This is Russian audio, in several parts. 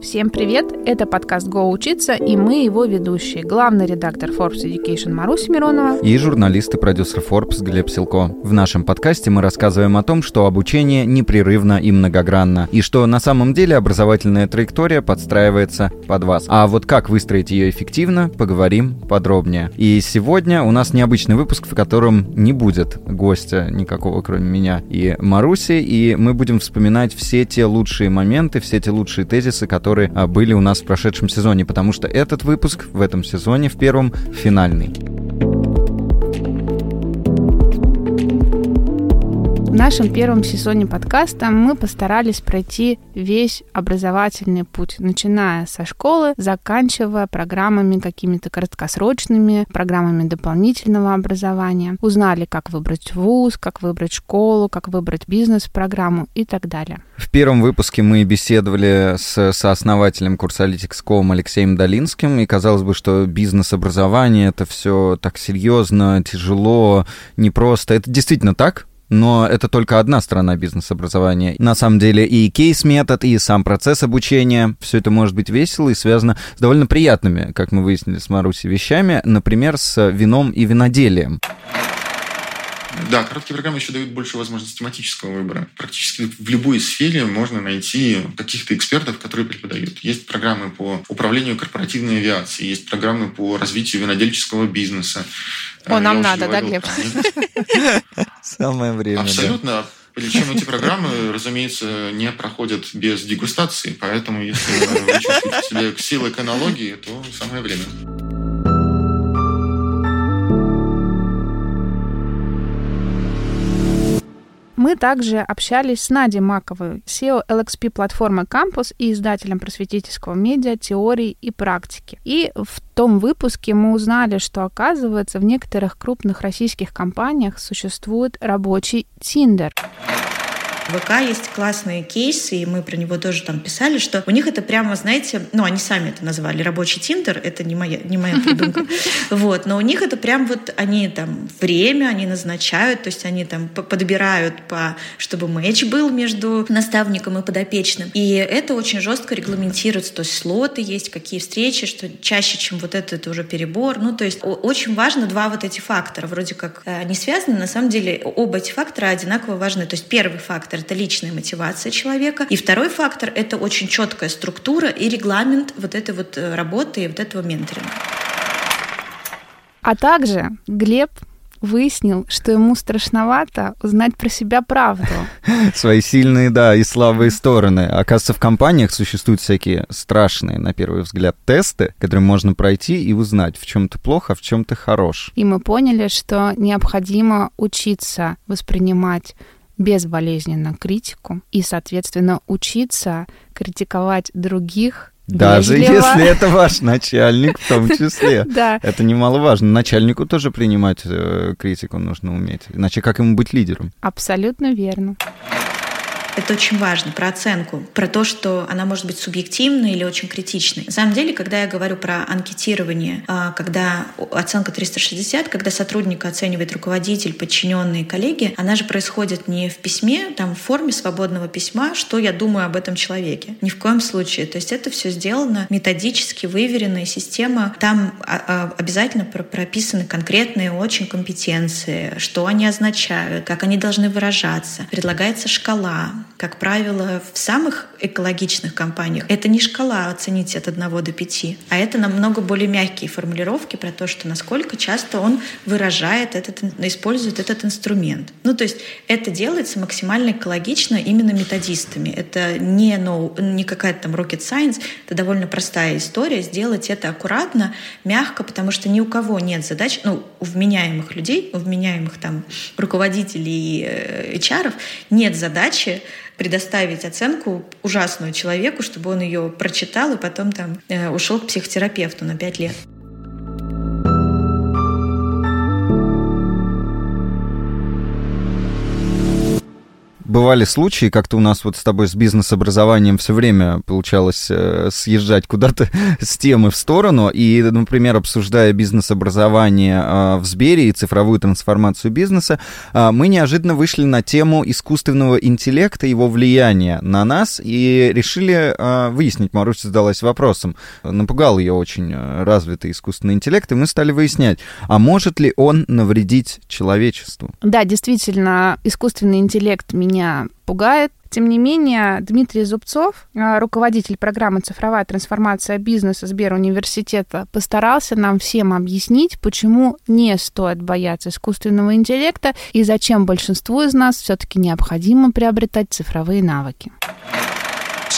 Всем привет! Это подкаст «Го учиться» и мы его ведущие. Главный редактор Forbes Education Маруся Миронова и журналист и продюсер Forbes Глеб Силко. В нашем подкасте мы рассказываем о том, что обучение непрерывно и многогранно, и что на самом деле образовательная траектория подстраивается под вас. А вот как выстроить ее эффективно, поговорим подробнее. И сегодня у нас необычный выпуск, в котором не будет гостя никакого, кроме меня и Маруси, и мы будем вспоминать все те лучшие моменты, все те лучшие тезисы, которые которые а, были у нас в прошедшем сезоне, потому что этот выпуск в этом сезоне, в первом, финальный. Нашем первом сезоне подкаста мы постарались пройти весь образовательный путь, начиная со школы, заканчивая программами какими-то краткосрочными, программами дополнительного образования. Узнали, как выбрать вуз, как выбрать школу, как выбрать бизнес-программу и так далее. В первом выпуске мы беседовали с сооснователем Курсалитикском Алексеем Долинским, и казалось бы, что бизнес-образование — это все так серьезно, тяжело, непросто. Это действительно так? Но это только одна сторона бизнес-образования. На самом деле и кейс-метод, и сам процесс обучения, все это может быть весело и связано с довольно приятными, как мы выяснили с Марусей, вещами, например, с вином и виноделием. Да, короткие программы еще дают больше возможностей тематического выбора. Практически в любой сфере можно найти каких-то экспертов, которые преподают. Есть программы по управлению корпоративной авиацией, есть программы по развитию винодельческого бизнеса. О, нам надо, да, Глеб? Самое время. Абсолютно. Причем эти программы, разумеется, не проходят без дегустации, поэтому если вы чувствуете себе силы к аналогии, то самое время. Мы также общались с Надей Маковой, SEO LXP платформы Campus и издателем просветительского медиа теории и практики. И в том выпуске мы узнали, что, оказывается, в некоторых крупных российских компаниях существует рабочий Тиндер. В ВК есть классные кейсы, и мы про него тоже там писали, что у них это прямо, знаете, ну, они сами это назвали, рабочий Тиндер, это не моя, не моя придумка. Вот, но у них это прям вот, они там время, они назначают, то есть они там подбирают, по, чтобы матч был между наставником и подопечным. И это очень жестко регламентируется, то есть слоты есть, какие встречи, что чаще, чем вот это, это уже перебор. Ну, то есть очень важно два вот эти фактора, вроде как э, не связаны, на самом деле оба эти фактора одинаково важны. То есть первый фактор фактор — это личная мотивация человека. И второй фактор — это очень четкая структура и регламент вот этой вот э, работы и вот этого менторинга. А также Глеб выяснил, что ему страшновато узнать про себя правду. Свои сильные, да, и слабые стороны. Оказывается, в компаниях существуют всякие страшные, на первый взгляд, тесты, которые можно пройти и узнать, в чем ты плохо, а в чем ты хорош. И мы поняли, что необходимо учиться воспринимать безболезненно критику и, соответственно, учиться критиковать других даже Вежливо. если это ваш начальник в том числе. Да. Это немаловажно. Начальнику тоже принимать э, критику нужно уметь. Иначе как ему быть лидером? Абсолютно верно. Это очень важно, про оценку, про то, что она может быть субъективной или очень критичной. На самом деле, когда я говорю про анкетирование, а, когда оценка 360, когда сотрудника оценивает руководитель, подчиненные коллеги, она же происходит не в письме, там в форме свободного письма, что я думаю об этом человеке. Ни в коем случае. То есть это все сделано методически, выверенная система. Там а, а, обязательно прописаны конкретные очень компетенции, что они означают, как они должны выражаться. Предлагается шкала, как правило, в самых экологичных компаниях это не шкала оценить от 1 до 5, а это намного более мягкие формулировки про то, что насколько часто он выражает этот, использует этот инструмент. Ну, то есть это делается максимально экологично именно методистами. Это не, no, не какая-то там rocket science, это довольно простая история. Сделать это аккуратно, мягко, потому что ни у кого нет задач, ну, у вменяемых людей, у вменяемых там руководителей и HR нет задачи предоставить оценку ужасную человеку, чтобы он ее прочитал и потом там э, ушел к психотерапевту на пять лет. Бывали случаи, как-то у нас вот с тобой с бизнес-образованием все время получалось э, съезжать куда-то с темы в сторону, и, например, обсуждая бизнес-образование э, в Сбере и цифровую трансформацию бизнеса, э, мы неожиданно вышли на тему искусственного интеллекта, его влияния на нас, и решили выяснить, Маруся задалась вопросом, напугал ее очень развитый искусственный интеллект, и мы стали выяснять, а может ли он навредить человечеству? Да, действительно, искусственный интеллект меня пугает. Тем не менее, Дмитрий Зубцов, э, руководитель программы «Цифровая трансформация бизнеса» Сберуниверситета, постарался нам всем объяснить, почему не стоит бояться искусственного интеллекта и зачем большинству из нас все-таки необходимо приобретать цифровые навыки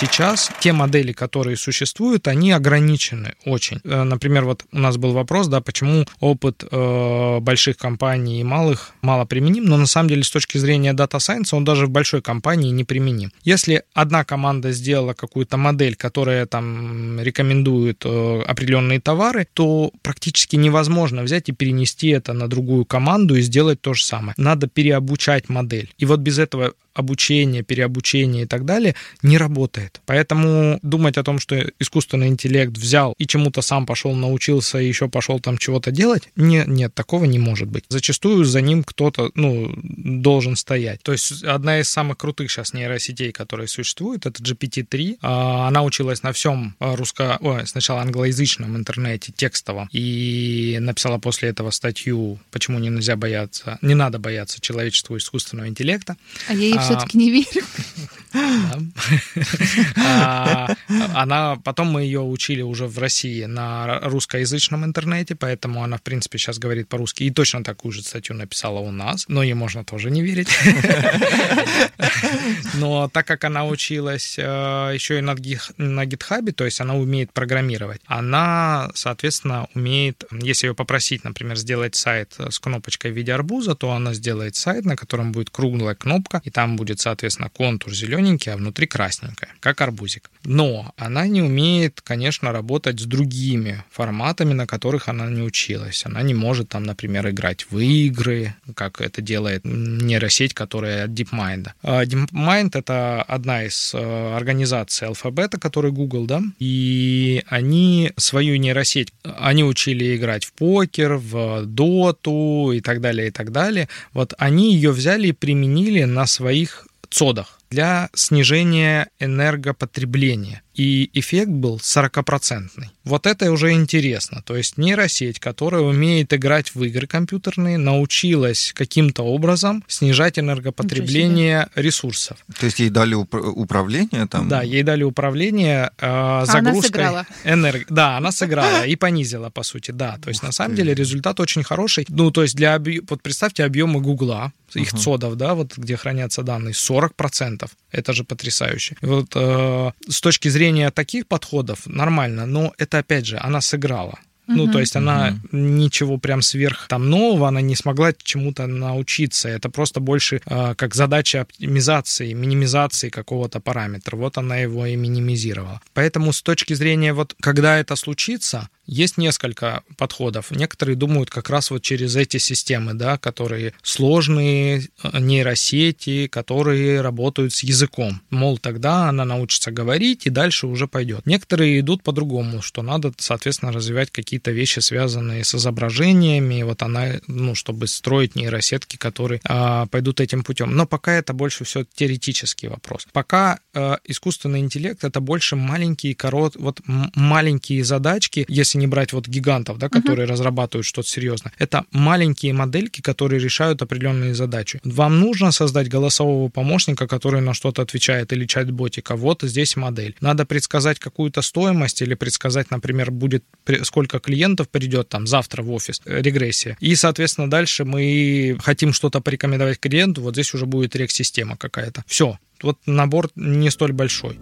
сейчас те модели, которые существуют, они ограничены очень. Э, например, вот у нас был вопрос, да, почему опыт э, больших компаний и малых мало применим, но на самом деле с точки зрения Data Science он даже в большой компании не применим. Если одна команда сделала какую-то модель, которая там рекомендует э, определенные товары, то практически невозможно взять и перенести это на другую команду и сделать то же самое. Надо переобучать модель. И вот без этого обучение, переобучение и так далее не работает. Поэтому думать о том, что искусственный интеллект взял и чему-то сам пошел, научился и еще пошел там чего-то делать, не, нет, такого не может быть. Зачастую за ним кто-то, ну, должен стоять. То есть одна из самых крутых сейчас нейросетей, которые существуют, это GPT-3. А, она училась на всем русско... Ой, сначала англоязычном интернете, текстовом, и написала после этого статью, почему не нельзя бояться, не надо бояться человеческого искусственного интеллекта. А ей а, все-таки не верю. А, она, потом мы ее учили уже в России на русскоязычном интернете, поэтому она, в принципе, сейчас говорит по-русски. И точно такую же статью написала у нас, но ей можно тоже не верить. Но так как она училась э, еще и на гитхабе, то есть она умеет программировать, она, соответственно, умеет, если ее попросить, например, сделать сайт с кнопочкой в виде арбуза, то она сделает сайт, на котором будет круглая кнопка, и там будет, соответственно, контур зелененький, а внутри красненькая, как арбузик. Но она не умеет, конечно, работать с другими форматами, на которых она не училась. Она не может там, например, играть в игры, как это делает нейросеть, которая от DeepMind. А DeepMind — это одна из э, организаций алфабета, который Google, да, и они свою нейросеть, они учили играть в покер, в доту и так далее, и так далее. Вот они ее взяли и применили на своих цодах для снижения энергопотребления и эффект был 40-процентный. Вот это уже интересно. То есть нейросеть, которая умеет играть в игры компьютерные, научилась каким-то образом снижать энергопотребление ресурсов. То есть ей дали уп- управление там? Да, ей дали управление э, загрузкой. Она энерг... Да, она сыграла и понизила, по сути, да. То есть на самом деле результат очень хороший. Ну, то есть для... Объ... Вот представьте объемы Гугла, их uh-huh. цодов, да, вот где хранятся данные, 40%. Это же потрясающе. Вот э, с точки зрения таких подходов нормально, но это опять же, она сыграла. Ну, то есть она угу. ничего прям сверх там нового, она не смогла чему-то научиться. Это просто больше э, как задача оптимизации, минимизации какого-то параметра. Вот она его и минимизировала. Поэтому с точки зрения вот, когда это случится, есть несколько подходов. Некоторые думают как раз вот через эти системы, да, которые сложные э, нейросети, которые работают с языком. Мол, тогда она научится говорить и дальше уже пойдет. Некоторые идут по-другому, что надо, соответственно, развивать какие-то вещи, связанные с изображениями. Вот она, ну, чтобы строить нейросетки, которые э, пойдут этим путем. Но пока это больше все теоретический вопрос. Пока э, искусственный интеллект это больше маленькие корот, вот маленькие задачки, если не брать вот гигантов, да, которые uh-huh. разрабатывают что-то серьезное, это маленькие модельки, которые решают определенные задачи. Вам нужно создать голосового помощника, который на что-то отвечает, или чат-ботика. Вот здесь модель. Надо предсказать какую-то стоимость или предсказать, например, будет сколько клиентов придет там завтра в офис, э, регрессия. И, соответственно, дальше мы хотим что-то порекомендовать клиенту, вот здесь уже будет рек-система какая-то. Все. Вот набор не столь большой.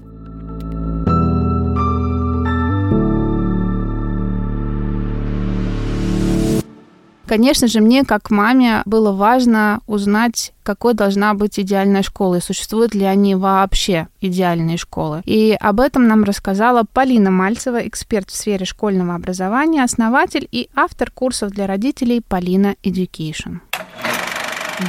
Конечно же, мне, как маме, было важно узнать, какой должна быть идеальная школа и существуют ли они вообще идеальные школы. И об этом нам рассказала Полина Мальцева, эксперт в сфере школьного образования, основатель и автор курсов для родителей Полина Education.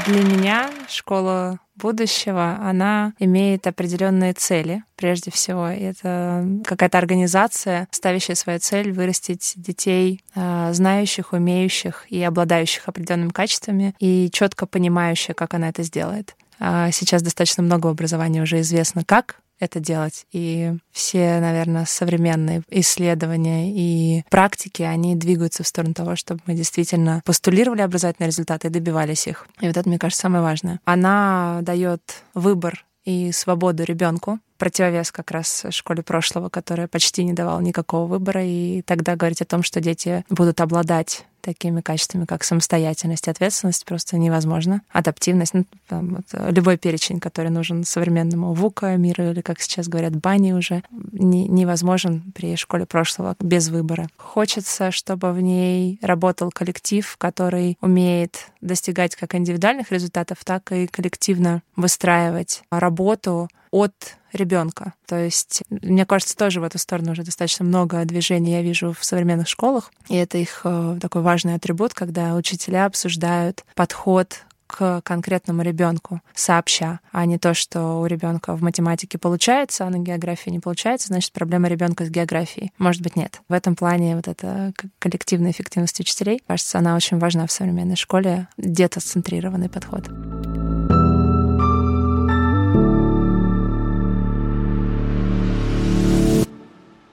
Для меня школа будущего, она имеет определенные цели. Прежде всего, это какая-то организация, ставящая свою цель вырастить детей, а, знающих, умеющих и обладающих определенными качествами, и четко понимающих, как она это сделает. А сейчас достаточно много образования уже известно, как это делать. И все, наверное, современные исследования и практики, они двигаются в сторону того, чтобы мы действительно постулировали образовательные результаты и добивались их. И вот это, мне кажется, самое важное. Она дает выбор и свободу ребенку, противовес как раз школе прошлого, которая почти не давала никакого выбора, и тогда говорить о том, что дети будут обладать такими качествами, как самостоятельность ответственность, просто невозможно. Адаптивность, ну, там, вот, любой перечень, который нужен современному ВУКа миру, или, как сейчас говорят, бани уже, не, невозможен при школе прошлого без выбора. Хочется, чтобы в ней работал коллектив, который умеет достигать как индивидуальных результатов, так и коллективно выстраивать работу от ребенка. То есть, мне кажется, тоже в эту сторону уже достаточно много движений я вижу в современных школах. И это их э, такой важный атрибут, когда учителя обсуждают подход к конкретному ребенку сообща, а не то, что у ребенка в математике получается, а на географии не получается, значит, проблема ребенка с географией. Может быть, нет. В этом плане вот эта коллективная эффективность учителей, кажется, она очень важна в современной школе, детоцентрированный подход.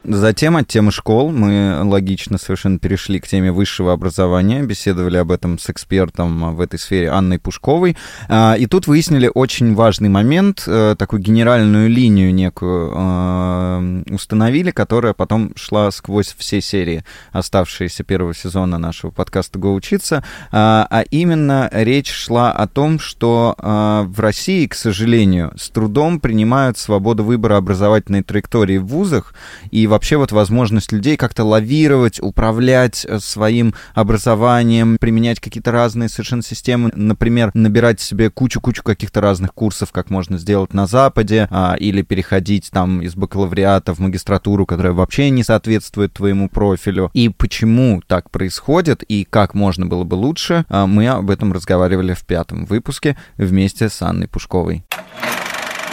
Затем от темы школ мы логично совершенно перешли к теме высшего образования, беседовали об этом с экспертом в этой сфере Анной Пушковой. А, и тут выяснили очень важный момент, э, такую генеральную линию некую э, установили, которая потом шла сквозь все серии, оставшиеся первого сезона нашего подкаста «Го учиться». А, а именно речь шла о том, что в России, к сожалению, с трудом принимают свободу выбора образовательной траектории в вузах, и вообще вот возможность людей как-то лавировать, управлять э, своим образованием, применять какие-то разные совершенно системы, например, набирать себе кучу-кучу каких-то разных курсов, как можно сделать на Западе, а, или переходить там из бакалавриата в магистратуру, которая вообще не соответствует твоему профилю. И почему так происходит, и как можно было бы лучше, а, мы об этом разговаривали в пятом выпуске вместе с Анной Пушковой.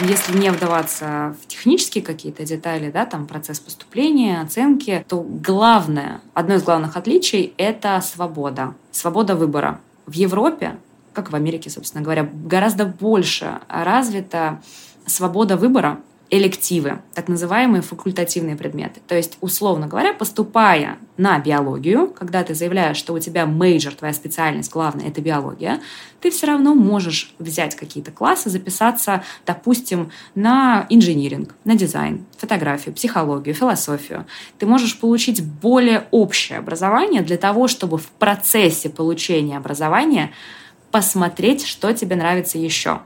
Если не вдаваться в технические какие-то детали, да, там процесс поступления, оценки, то главное, одно из главных отличий – это свобода, свобода выбора. В Европе, как в Америке, собственно говоря, гораздо больше развита свобода выбора элективы, так называемые факультативные предметы. То есть, условно говоря, поступая на биологию, когда ты заявляешь, что у тебя major, твоя специальность главная, это биология, ты все равно можешь взять какие-то классы, записаться, допустим, на инжиниринг, на дизайн, фотографию, психологию, философию. Ты можешь получить более общее образование для того, чтобы в процессе получения образования посмотреть, что тебе нравится еще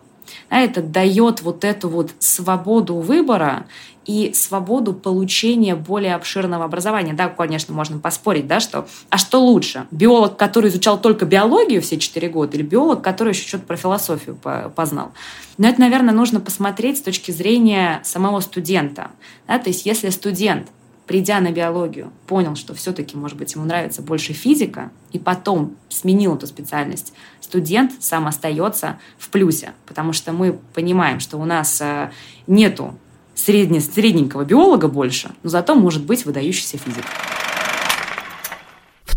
да, это дает вот эту вот свободу выбора и свободу получения более обширного образования. Да, конечно, можно поспорить, да, что а что лучше? Биолог, который изучал только биологию все четыре года, или биолог, который еще что-то про философию познал? Но это, наверное, нужно посмотреть с точки зрения самого студента. Да? То есть если студент придя на биологию, понял, что все-таки, может быть, ему нравится больше физика, и потом сменил эту специальность, студент сам остается в плюсе, потому что мы понимаем, что у нас э, нету средне, средненького биолога больше, но зато может быть выдающийся физик.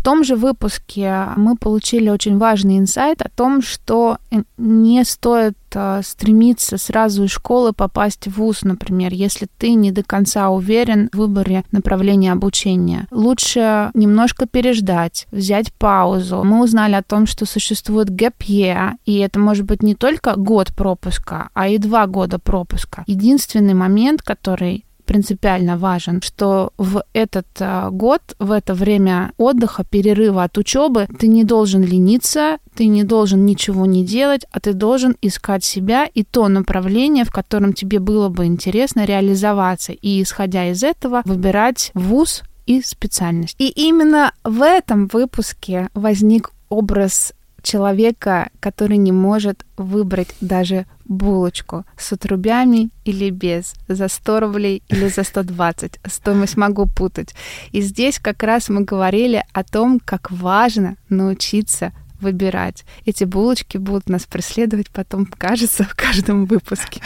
Том же выпуске мы получили очень важный инсайт о том, что не стоит э, стремиться сразу из школы попасть в ВУЗ, например, если ты не до конца уверен в выборе направления обучения. Лучше немножко переждать, взять паузу. Мы узнали о том, что существует gap year, и это может быть не только год пропуска, а и два года пропуска. Единственный момент, который принципиально важен, что в этот а, год, в это время отдыха, перерыва от учебы, ты не должен лениться, ты не должен ничего не делать, а ты должен искать себя и то направление, в котором тебе было бы интересно реализоваться. И исходя из этого, выбирать вуз и специальность. И именно в этом выпуске возник образ человека, который не может выбрать даже булочку с отрубями или без, за 100 рублей или за 120. Стоимость могу путать. И здесь как раз мы говорили о том, как важно научиться выбирать. Эти булочки будут нас преследовать потом, кажется, в каждом выпуске.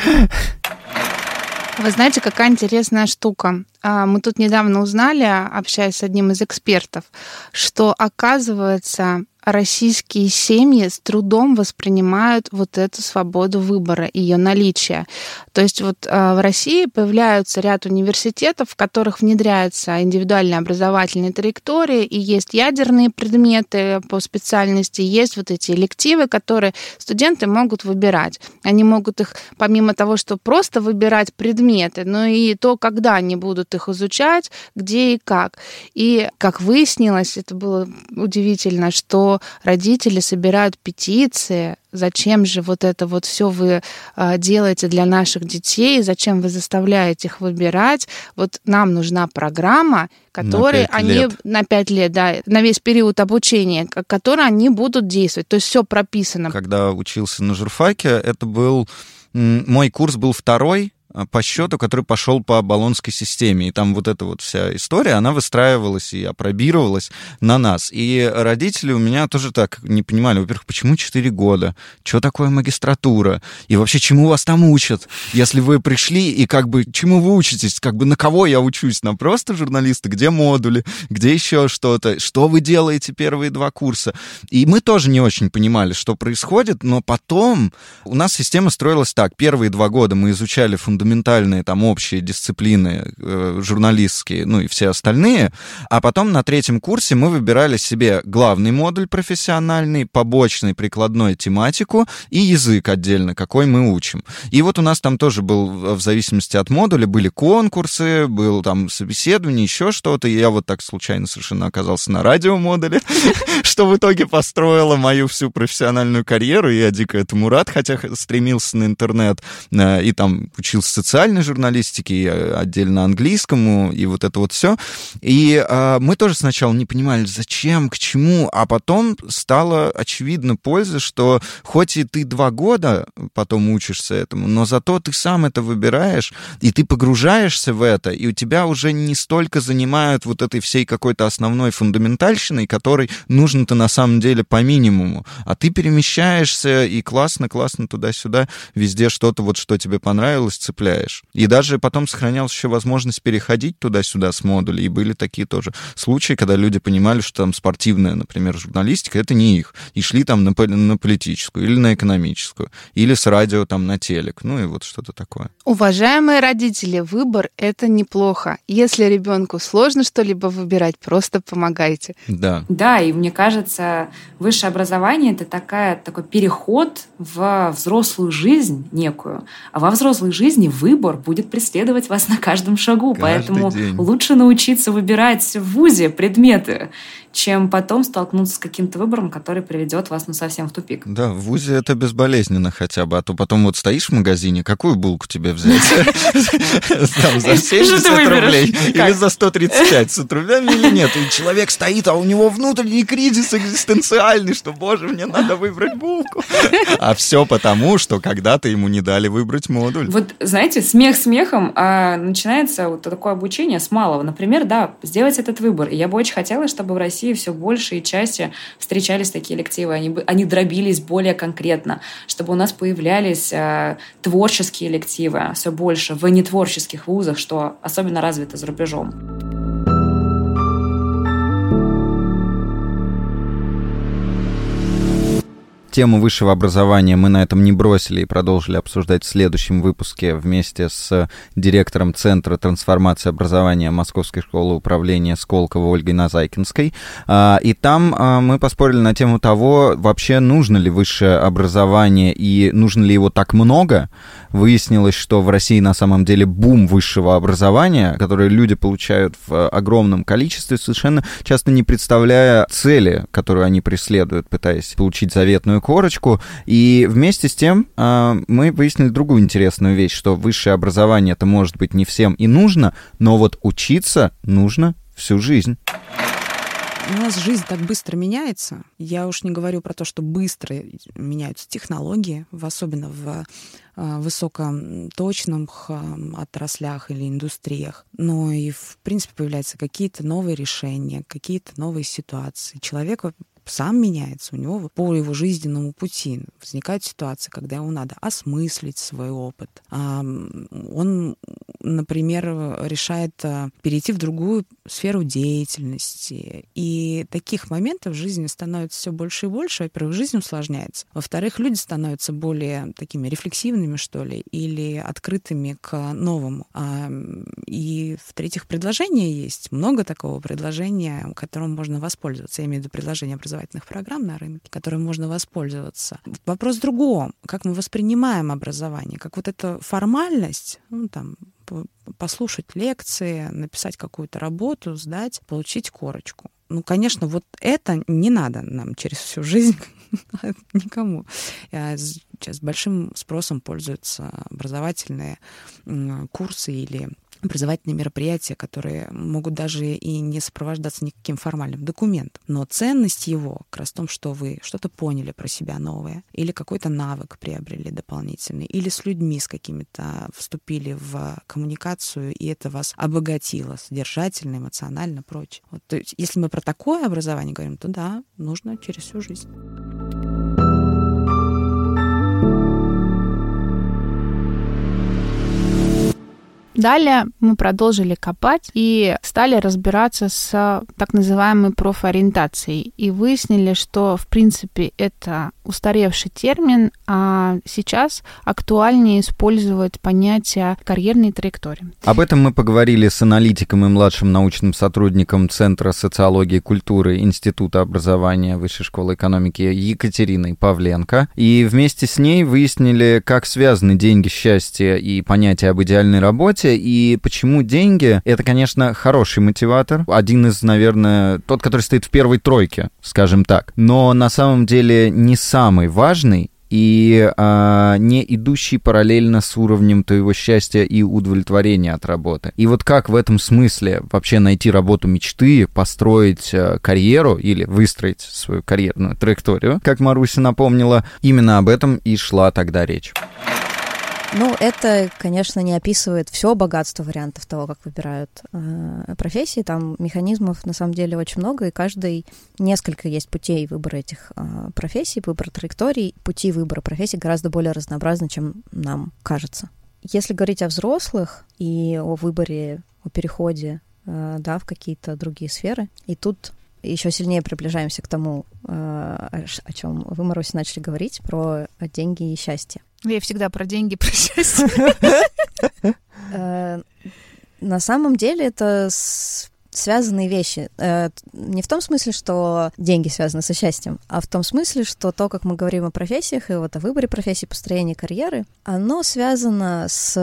Вы знаете, какая интересная штука. А, мы тут недавно узнали, общаясь с одним из экспертов, что, оказывается, российские семьи с трудом воспринимают вот эту свободу выбора, ее наличие. То есть вот э, в России появляются ряд университетов, в которых внедряются индивидуальные образовательные траектории, и есть ядерные предметы по специальности, есть вот эти элективы, которые студенты могут выбирать. Они могут их, помимо того, что просто выбирать предметы, но и то, когда они будут их изучать, где и как. И, как выяснилось, это было удивительно, что родители собирают петиции, зачем же вот это вот все вы а, делаете для наших детей, зачем вы заставляете их выбирать. Вот нам нужна программа, которой на они лет. на пять лет, да, на весь период обучения, которой они будут действовать. То есть все прописано. Когда учился на журфаке, это был мой курс был второй, по счету, который пошел по баллонской системе. И там вот эта вот вся история, она выстраивалась и опробировалась на нас. И родители у меня тоже так не понимали, во-первых, почему 4 года? Что такое магистратура? И вообще, чему вас там учат? Если вы пришли и как бы, чему вы учитесь? Как бы на кого я учусь? На просто журналиста? Где модули? Где еще что-то? Что вы делаете первые два курса? И мы тоже не очень понимали, что происходит, но потом у нас система строилась так. Первые два года мы изучали фундамент фундаментальные там общие дисциплины э, журналистские, ну и все остальные, а потом на третьем курсе мы выбирали себе главный модуль профессиональный, побочный прикладной тематику и язык отдельно, какой мы учим. И вот у нас там тоже был, в зависимости от модуля, были конкурсы, был там собеседование, еще что-то, и я вот так случайно совершенно оказался на радиомодуле, что в итоге построило мою всю профессиональную карьеру, я дико этому рад, хотя стремился на интернет, э, и там учился социальной журналистике, и э, отдельно английскому, и вот это вот все. И э, мы тоже сначала не понимали, зачем, к чему, а потом стало очевидно польза, что хоть и ты два года потом учишься этому, но зато ты сам это выбираешь, и ты погружаешься в это, и у тебя уже не столько занимают вот этой всей какой-то основной фундаментальщиной, которой нужно-то на самом деле по минимуму, а ты перемещаешься и классно-классно туда-сюда, везде что-то вот, что тебе понравилось, цепляешь цепляешь. И даже потом сохранялась еще возможность переходить туда-сюда с модулей. И были такие тоже случаи, когда люди понимали, что там спортивная, например, журналистика — это не их. И шли там на, на политическую или на экономическую. Или с радио там на телек. Ну и вот что-то такое. Уважаемые родители, выбор — это неплохо. Если ребенку сложно что-либо выбирать, просто помогайте. Да. Да, и мне кажется, высшее образование — это такая, такой переход в взрослую жизнь некую. А во взрослой жизни жизни выбор будет преследовать вас на каждом шагу. Каждый Поэтому день. лучше научиться выбирать в ВУЗе предметы, чем потом столкнуться с каким-то выбором, который приведет вас ну, совсем в тупик. Да, в ВУЗе это безболезненно хотя бы, а то потом вот стоишь в магазине, какую булку тебе взять? За 70 рублей или за 135 с рублями или нет? И человек стоит, а у него внутренний кризис экзистенциальный, что, боже, мне надо выбрать булку. А все потому, что когда-то ему не дали выбрать модуль. Вот, знаете, смех смехом, а начинается вот такое обучение с малого. Например, да, сделать этот выбор. И я бы очень хотела, чтобы в России России все больше и чаще встречались такие лективы, они, они дробились более конкретно, чтобы у нас появлялись э, творческие лективы все больше в нетворческих вузах, что особенно развито за рубежом. Тему высшего образования мы на этом не бросили и продолжили обсуждать в следующем выпуске вместе с директором Центра трансформации образования Московской школы управления Сколково Ольгой Назайкинской. А, и там а, мы поспорили на тему того, вообще нужно ли высшее образование и нужно ли его так много. Выяснилось, что в России на самом деле бум высшего образования, которое люди получают в огромном количестве, совершенно часто не представляя цели, которую они преследуют, пытаясь получить заветную корочку. И вместе с тем э, мы выяснили другую интересную вещь, что высшее образование это может быть не всем и нужно, но вот учиться нужно всю жизнь. У нас жизнь так быстро меняется. Я уж не говорю про то, что быстро меняются технологии, особенно в э, высокоточных э, отраслях или индустриях. Но и, в принципе, появляются какие-то новые решения, какие-то новые ситуации. Человек сам меняется, у него по его жизненному пути возникают ситуации, когда ему надо осмыслить свой опыт. Он, например, решает а, перейти в другую сферу деятельности. И таких моментов в жизни становится все больше и больше. Во-первых, жизнь усложняется. Во-вторых, люди становятся более такими рефлексивными, что ли, или открытыми к новому. И в-третьих, предложения есть. Много такого предложения, которым можно воспользоваться. Я имею в виду предложение образовательных программ на рынке, которым можно воспользоваться. Вопрос в другом. Как мы воспринимаем образование? Как вот эта формальность, ну, там, послушать лекции, написать какую-то работу, сдать, получить корочку. Ну, конечно, вот это не надо нам через всю жизнь никому. Сейчас большим спросом пользуются образовательные курсы или образовательные мероприятия, которые могут даже и не сопровождаться никаким формальным документом. Но ценность его как раз в том, что вы что-то поняли про себя новое, или какой-то навык приобрели дополнительный, или с людьми с какими-то вступили в коммуникацию, и это вас обогатило содержательно, эмоционально, прочее. Вот, то есть, если мы про такое образование говорим, то да, нужно через всю жизнь. Bye. Далее мы продолжили копать и стали разбираться с так называемой профориентацией и выяснили, что в принципе это устаревший термин, а сейчас актуальнее использовать понятие карьерной траектории. Об этом мы поговорили с аналитиком и младшим научным сотрудником Центра социологии и культуры Института образования Высшей школы экономики Екатериной Павленко. И вместе с ней выяснили, как связаны деньги, счастье и понятие об идеальной работе, и почему деньги — это, конечно, хороший мотиватор, один из, наверное, тот, который стоит в первой тройке, скажем так. Но на самом деле не самый важный и а, не идущий параллельно с уровнем твоего счастья и удовлетворения от работы. И вот как в этом смысле вообще найти работу мечты, построить а, карьеру или выстроить свою карьерную траекторию, как Маруся напомнила, именно об этом и шла тогда речь. Ну, это, конечно, не описывает все богатство вариантов того, как выбирают э, профессии. Там механизмов на самом деле очень много, и каждый несколько есть путей выбора этих э, профессий, выбора траекторий. Пути выбора профессий гораздо более разнообразны, чем нам кажется. Если говорить о взрослых и о выборе, о переходе э, да, в какие-то другие сферы, и тут еще сильнее приближаемся к тому, э, о чем вы, Маруся, начали говорить, про деньги и счастье. Я всегда про деньги, про счастье. Э, на самом деле это связанные вещи. Э, не в том смысле, что деньги связаны со счастьем, а в том смысле, что то, как мы говорим о профессиях и вот о выборе профессии, построении карьеры, оно связано с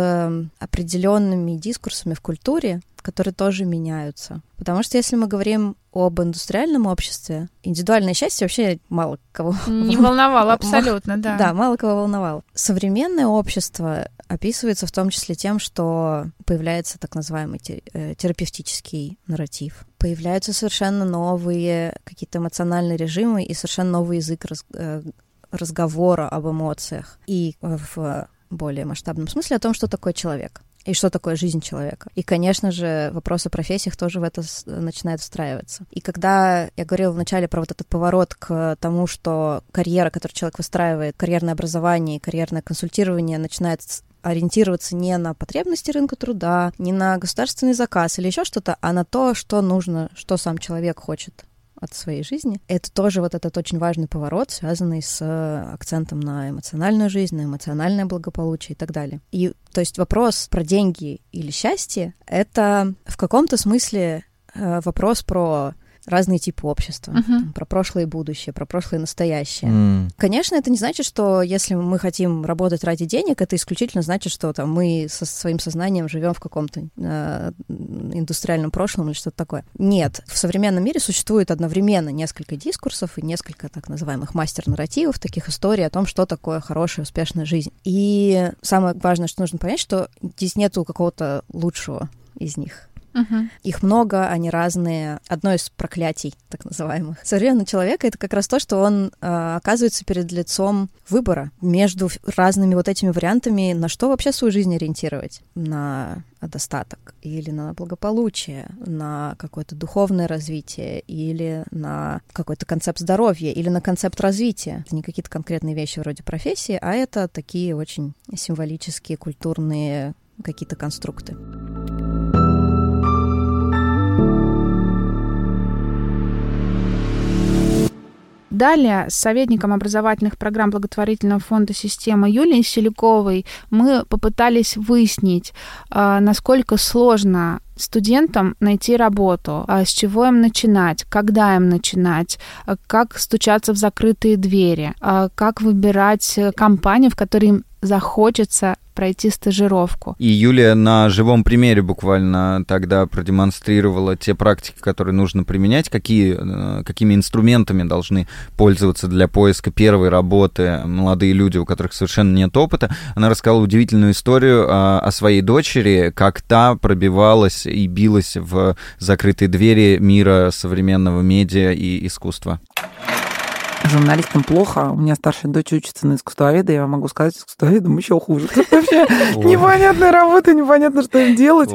определенными дискурсами в культуре, которые тоже меняются. Потому что если мы говорим об индустриальном обществе, индивидуальное счастье вообще мало кого... Не волновало абсолютно, да. Да, мало кого волновало. Современное общество описывается в том числе тем, что появляется так называемый э, терапевтический нарратив. Появляются совершенно новые какие-то эмоциональные режимы и совершенно новый язык э, разговора об эмоциях. И в более масштабном смысле о том, что такое человек и что такое жизнь человека. И, конечно же, вопрос о профессиях тоже в это начинает встраиваться. И когда я говорила вначале про вот этот поворот к тому, что карьера, которую человек выстраивает, карьерное образование, карьерное консультирование начинает ориентироваться не на потребности рынка труда, не на государственный заказ или еще что-то, а на то, что нужно, что сам человек хочет от своей жизни. Это тоже вот этот очень важный поворот, связанный с э, акцентом на эмоциональную жизнь, на эмоциональное благополучие и так далее. И то есть вопрос про деньги или счастье — это в каком-то смысле э, вопрос про разные типы общества, uh-huh. там, про прошлое и будущее, про прошлое и настоящее. Mm. Конечно, это не значит, что если мы хотим работать ради денег, это исключительно значит, что там мы со своим сознанием живем в каком-то э, индустриальном прошлом или что-то такое. Нет, в современном мире существует одновременно несколько дискурсов и несколько так называемых мастер-нарративов, таких историй о том, что такое хорошая, успешная жизнь. И самое важное, что нужно понять, что здесь нету какого-то лучшего из них Угу. Их много, они разные. Одно из проклятий, так называемых, современного человека — это как раз то, что он э, оказывается перед лицом выбора между разными вот этими вариантами, на что вообще свою жизнь ориентировать. На достаток или на благополучие, на какое-то духовное развитие или на какой-то концепт здоровья или на концепт развития. Это не какие-то конкретные вещи вроде профессии, а это такие очень символические, культурные какие-то конструкты. Далее с советником образовательных программ благотворительного фонда «Система» Юлией Селяковой мы попытались выяснить, а, насколько сложно студентам найти работу, а с чего им начинать, когда им начинать, а как стучаться в закрытые двери, как выбирать компании, в которые им захочется пройти стажировку. И Юлия на живом примере буквально тогда продемонстрировала те практики, которые нужно применять, какие, э, какими инструментами должны пользоваться для поиска первой работы молодые люди, у которых совершенно нет опыта. Она рассказала удивительную историю о, о своей дочери, как та пробивалась и билась в закрытые двери мира современного медиа и искусства журналистам плохо. У меня старшая дочь учится на искусствоведа, я могу сказать, искусствоведам еще хуже. Вообще непонятная работа, непонятно, что им делать.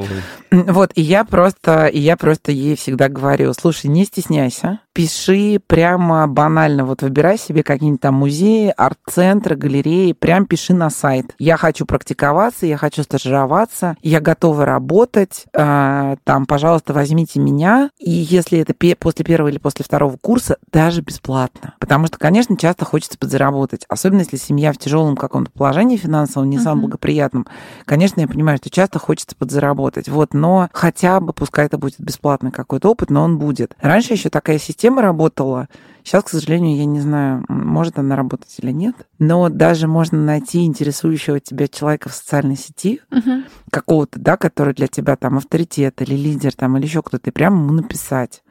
Вот, и я просто, и я просто ей всегда говорю, слушай, не стесняйся, пиши прямо банально, вот выбирай себе какие-нибудь там музеи, арт-центры, галереи, прям пиши на сайт. Я хочу практиковаться, я хочу стажироваться, я готова работать, э, там, пожалуйста, возьмите меня, и если это после первого или после второго курса, даже бесплатно. Потому что, конечно, часто хочется подзаработать, особенно если семья в тяжелом каком-то положении финансовом, не uh-huh. самом благоприятном. Конечно, я понимаю, что часто хочется подзаработать, вот, но хотя бы, пускай это будет бесплатный какой-то опыт, но он будет. Раньше еще такая система работала, Сейчас, к сожалению, я не знаю, может она работать или нет. Но даже можно найти интересующего тебя человека в социальной сети, uh-huh. какого-то, да, который для тебя там авторитет или лидер там или еще кто-то, и прямо ему написать.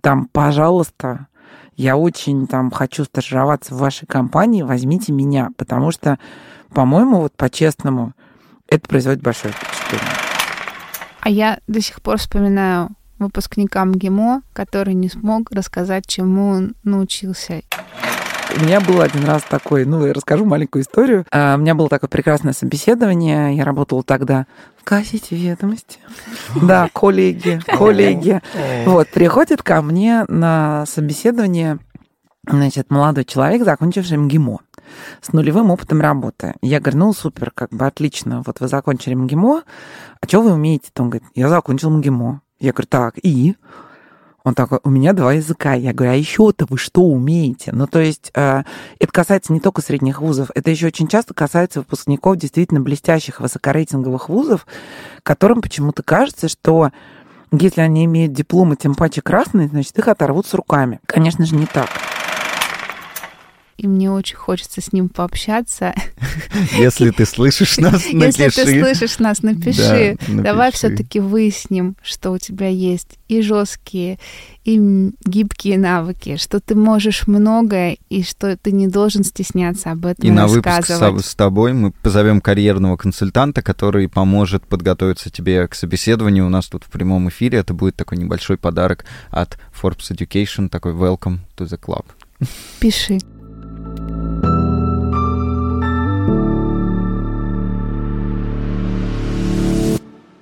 Там, пожалуйста, я очень там хочу стажироваться в вашей компании, возьмите меня, потому что, по-моему, вот по-честному, это производит большое впечатление. А я до сих пор вспоминаю выпускника МГИМО, который не смог рассказать, чему он научился. У меня был один раз такой, ну, я расскажу маленькую историю. А, у меня было такое прекрасное собеседование. Я работала тогда в газете «Ведомости». Да, коллеги, коллеги. Вот, приходит ко мне на собеседование, значит, молодой человек, закончивший МГИМО с нулевым опытом работы. Я говорю, ну, супер, как бы отлично, вот вы закончили МГИМО, а что вы умеете? Он говорит, я закончил МГИМО. Я говорю, так, и? Он такой, у меня два языка. Я говорю, а еще-то вы что умеете? Ну, то есть э, это касается не только средних вузов, это еще очень часто касается выпускников действительно блестящих высокорейтинговых вузов, которым почему-то кажется, что если они имеют дипломы, тем паче красные, значит, их оторвут с руками. Конечно же, не так и мне очень хочется с ним пообщаться. Если ты слышишь нас, напиши. Если ты слышишь нас, напиши. Да, Давай все-таки выясним, что у тебя есть и жесткие, и гибкие навыки, что ты можешь многое, и что ты не должен стесняться об этом и на выпуск с тобой мы позовем карьерного консультанта, который поможет подготовиться тебе к собеседованию. У нас тут в прямом эфире это будет такой небольшой подарок от Forbes Education, такой welcome to the club. Пиши.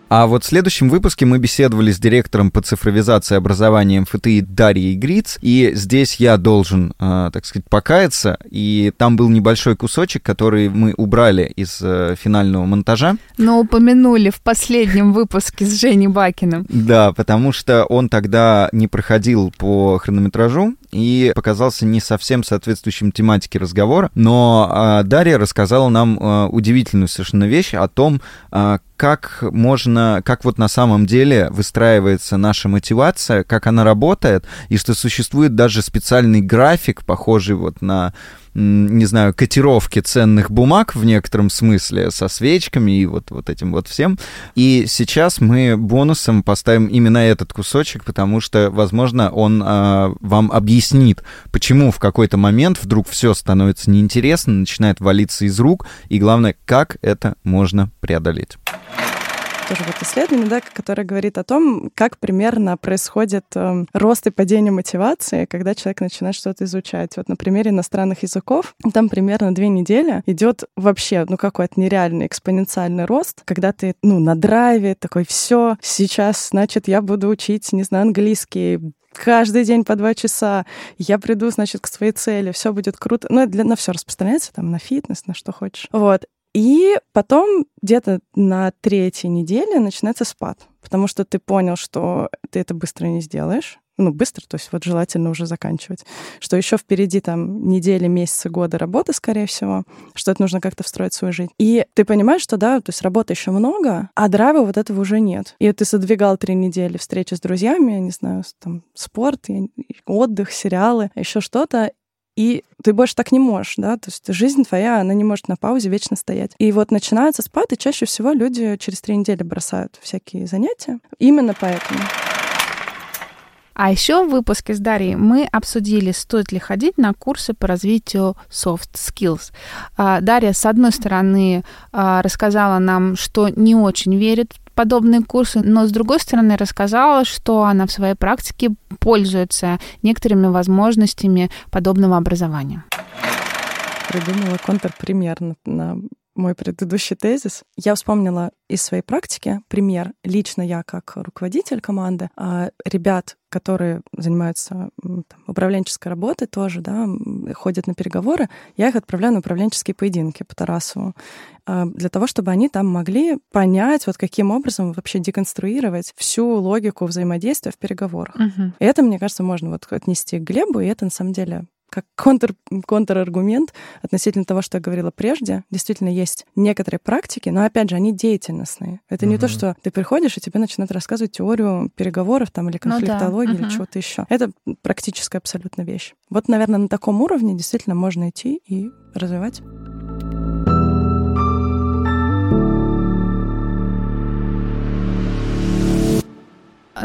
А вот в следующем выпуске мы беседовали с директором по цифровизации образования МФТИ Дарьей Гриц, и здесь я должен, э, так сказать, покаяться, и там был небольшой кусочек, который мы убрали из э, финального монтажа. Но упомянули в последнем выпуске с Женей Бакиным. Да, потому что он тогда не проходил по хронометражу, и показался не совсем соответствующим тематике разговора. Но э, Дарья рассказала нам э, удивительную совершенно вещь о том, э, как можно, как вот на самом деле выстраивается наша мотивация, как она работает, и что существует даже специальный график, похожий вот на не знаю, котировки ценных бумаг в некотором смысле со свечками и вот, вот этим вот всем. И сейчас мы бонусом поставим именно этот кусочек, потому что, возможно, он э, вам объяснит, почему в какой-то момент вдруг все становится неинтересно, начинает валиться из рук, и главное, как это можно преодолеть. Тоже вот исследование, да, которое говорит о том, как примерно происходит э, рост и падение мотивации, когда человек начинает что-то изучать. Вот на примере иностранных языков, там примерно две недели идет вообще, ну, какой-то нереальный экспоненциальный рост, когда ты, ну, на драйве, такой, все, сейчас, значит, я буду учить, не знаю, английский, каждый день по два часа, я приду, значит, к своей цели, все будет круто. Ну, это для, на все распространяется, там, на фитнес, на что хочешь. Вот. И потом где-то на третьей неделе начинается спад, потому что ты понял, что ты это быстро не сделаешь, ну, быстро, то есть вот желательно уже заканчивать, что еще впереди там недели, месяцы, годы работы, скорее всего, что это нужно как-то встроить в свою жизнь. И ты понимаешь, что, да, то есть работы еще много, а драйва вот этого уже нет. И ты задвигал три недели встречи с друзьями, я не знаю, там, спорт, отдых, сериалы, еще что-то, и ты больше так не можешь, да, то есть жизнь твоя, она не может на паузе вечно стоять. И вот начинается спад, и чаще всего люди через три недели бросают всякие занятия. Именно поэтому. А еще в выпуске с Дарьей мы обсудили, стоит ли ходить на курсы по развитию soft skills. А, Дарья, с одной стороны, а, рассказала нам, что не очень верит в подобные курсы, но с другой стороны рассказала, что она в своей практике пользуется некоторыми возможностями подобного образования. Придумала контрпример на мой предыдущий тезис. Я вспомнила из своей практики пример. Лично я, как руководитель команды, а, ребят, которые занимаются там, управленческой работой тоже, да, ходят на переговоры, я их отправляю на управленческие поединки по Тарасову а, для того, чтобы они там могли понять, вот каким образом вообще деконструировать всю логику взаимодействия в переговорах. Uh-huh. И это, мне кажется, можно вот отнести к Глебу, и это на самом деле как контр, контраргумент относительно того, что я говорила прежде. Действительно, есть некоторые практики, но, опять же, они деятельностные. Это угу. не то, что ты приходишь, и тебе начинают рассказывать теорию переговоров там, или конфликтологии, ну, да. или угу. чего-то еще. Это практическая абсолютно вещь. Вот, наверное, на таком уровне действительно можно идти и развивать.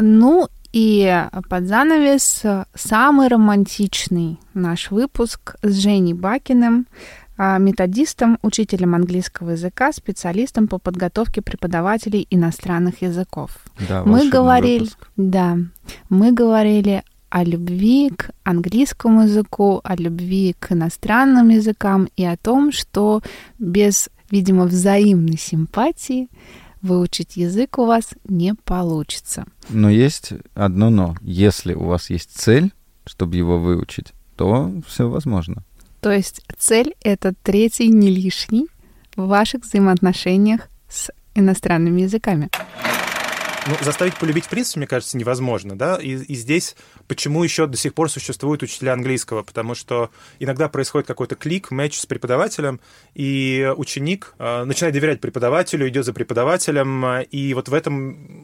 Ну и под занавес самый романтичный наш выпуск с Женей Бакиным, а, методистом, учителем английского языка, специалистом по подготовке преподавателей иностранных языков. Да, мы говорили, выпуск. да, мы говорили о любви к английскому языку, о любви к иностранным языкам и о том, что без, видимо, взаимной симпатии выучить язык у вас не получится. Но есть одно но. Если у вас есть цель, чтобы его выучить, то все возможно. То есть цель — это третий не лишний в ваших взаимоотношениях с иностранными языками. Ну, заставить полюбить, в принципе, мне кажется, невозможно, да, и, и здесь почему еще до сих пор существуют учителя английского, потому что иногда происходит какой-то клик, матч с преподавателем, и ученик э, начинает доверять преподавателю, идет за преподавателем, и вот в этом,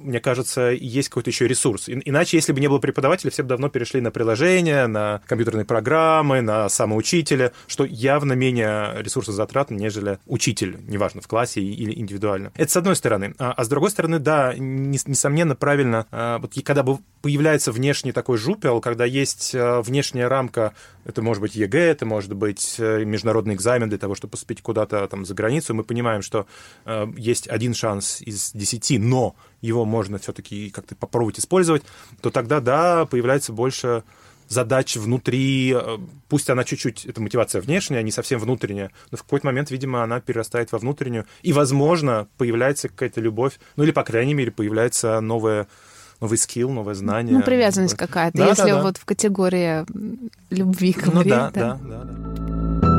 мне кажется, есть какой-то еще ресурс. И, иначе, если бы не было преподавателя, все бы давно перешли на приложения, на компьютерные программы, на самоучителя, что явно менее ресурсозатратно, нежели учитель, неважно, в классе или индивидуально. Это с одной стороны. А, а с другой стороны, да, не, несомненно, правильно, а, вот когда появляется внешний такой жупел, когда есть а, внешняя рамка, это может быть ЕГЭ, это может быть э, международный экзамен для того, чтобы поступить куда-то там за границу, мы понимаем, что э, есть один шанс из десяти, но его можно все-таки как-то попробовать использовать, то тогда, да, появляется больше задач внутри, э, пусть она чуть-чуть, это мотивация внешняя, не совсем внутренняя, но в какой-то момент, видимо, она перерастает во внутреннюю, и, возможно, появляется какая-то любовь, ну или, по крайней мере, появляется новое новый скилл, новое знание. Ну, привязанность какая-то, да, если да, да. вот в категории любви говорить. Ну да, да, да. да, да.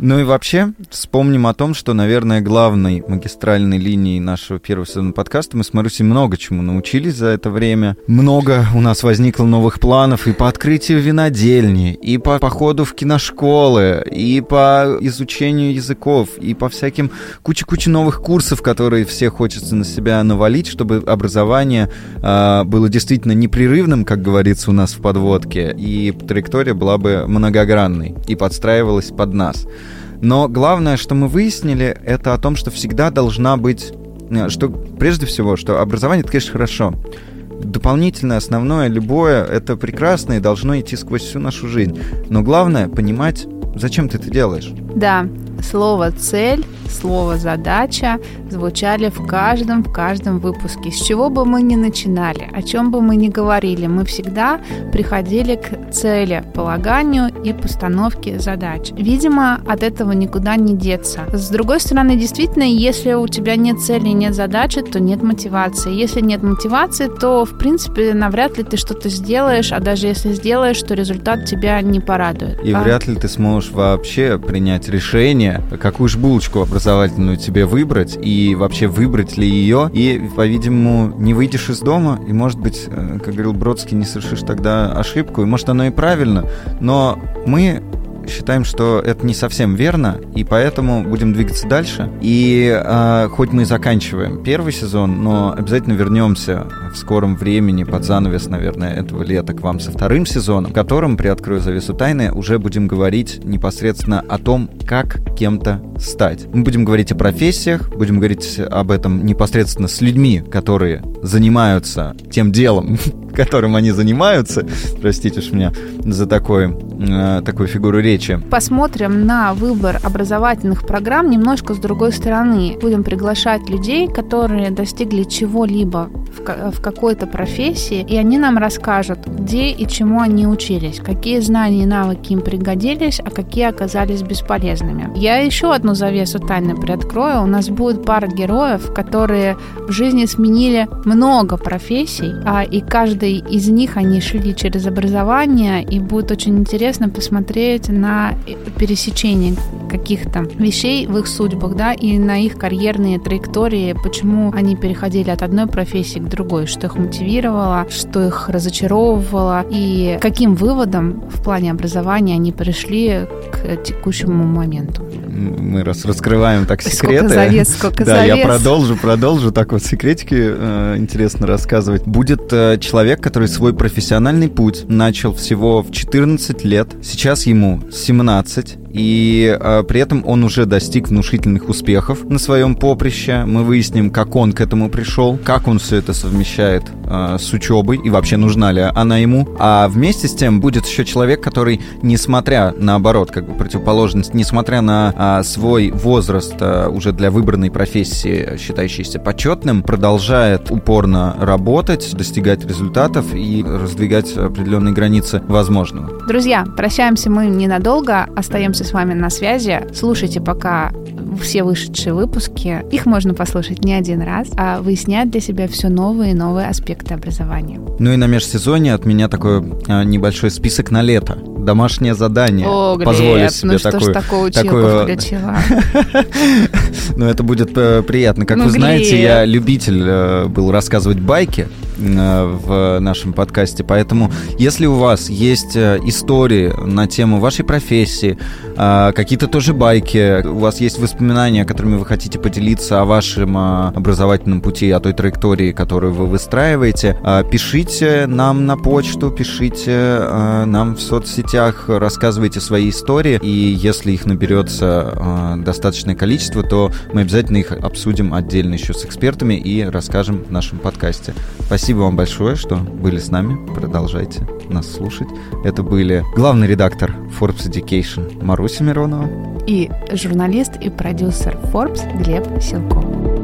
Ну и вообще, вспомним о том, что, наверное, главной магистральной линией нашего первого сезона подкаста мы с Марусей много чему научились за это время. Много у нас возникло новых планов и по открытию винодельни, и по походу в киношколы, и по изучению языков, и по всяким куче-куче новых курсов, которые все хочется на себя навалить, чтобы образование э, было действительно непрерывным, как говорится у нас в подводке, и траектория была бы многогранной и подстраивалась под нас. Но главное, что мы выяснили, это о том, что всегда должна быть... Э, что прежде всего, что образование, это, конечно, хорошо. Дополнительное, основное, любое, это прекрасно и должно идти сквозь всю нашу жизнь. Но главное — понимать зачем ты это делаешь? Да, слово «цель», слово «задача» звучали в каждом, в каждом выпуске. С чего бы мы ни начинали, о чем бы мы ни говорили, мы всегда приходили к цели, полаганию и постановке задач. Видимо, от этого никуда не деться. С другой стороны, действительно, если у тебя нет цели и нет задачи, то нет мотивации. Если нет мотивации, то, в принципе, навряд ли ты что-то сделаешь, а даже если сделаешь, то результат тебя не порадует. И а... вряд ли ты сможешь вообще принять решение, какую же булочку образовательную тебе выбрать, и вообще выбрать ли ее, и, по-видимому, не выйдешь из дома, и, может быть, э, как говорил Бродский, не совершишь тогда ошибку, и, может, оно и правильно, но мы считаем, что это не совсем верно, и поэтому будем двигаться дальше. И э, хоть мы и заканчиваем первый сезон, но обязательно вернемся в скором времени, под занавес, наверное, этого лета к вам со вторым сезоном, в котором, приоткрою завесу тайны, уже будем говорить непосредственно о том, как кем-то стать. Мы будем говорить о профессиях, будем говорить об этом непосредственно с людьми, которые занимаются тем делом, которым они занимаются. Простите уж меня за такой, э, такую фигуру речи. Посмотрим на выбор образовательных программ немножко с другой стороны. Будем приглашать людей, которые достигли чего-либо в, в какой-то профессии, и они нам расскажут, где и чему они учились, какие знания и навыки им пригодились, а какие оказались бесполезными. Я еще одну завесу тайны приоткрою. У нас будет пара героев, которые в жизни сменили много профессий, а и каждый из них они шли через образование, и будет очень интересно посмотреть на пересечение каких-то вещей в их судьбах, да, и на их карьерные траектории, почему они переходили от одной профессии к другой, что их мотивировало, что их разочаровывало, и каким выводом в плане образования они пришли к текущему моменту. Мы раз раскрываем так секреты. Сколько завес, сколько да, завес. я продолжу, продолжу так вот секретики э, интересно рассказывать. Будет э, человек, который свой профессиональный путь начал всего в 14 лет, сейчас ему 17, и э, при этом он уже достиг внушительных успехов на своем поприще. Мы выясним, как он к этому пришел, как он все это совмещает э, с учебой и вообще нужна ли она ему. А вместе с тем будет еще человек, который, несмотря наоборот, как бы противоположность, несмотря на э, свой возраст э, уже для выбранной профессии, считающийся почетным, продолжает упорно работать, достигать результатов и раздвигать определенные границы возможного. Друзья, прощаемся мы ненадолго, остаемся с вами на связи. Слушайте пока все вышедшие выпуски. Их можно послушать не один раз, а выяснять для себя все новые и новые аспекты образования. Ну и на межсезонье от меня такой а, небольшой список на лето. Домашнее задание. О, Глеб, Позволю себе ну что такую, ж такую училку? Ну это будет э, приятно. Как Ну, вы знаете, я любитель э, был рассказывать байки в нашем подкасте, поэтому если у вас есть э, истории на тему вашей профессии, э, какие-то тоже байки, у вас есть воспоминания, которыми вы хотите поделиться о вашем э, образовательном пути, о той траектории, которую вы выстраиваете, э, пишите нам на почту, пишите э, нам в соцсетях, рассказывайте свои истории, и если их наберется э, достаточное количество, то мы обязательно их обсудим отдельно еще с экспертами и расскажем в нашем подкасте. Спасибо вам большое, что были с нами. Продолжайте нас слушать. Это были главный редактор Forbes Education Маруся Миронова. И журналист и продюсер Forbes Глеб Силков.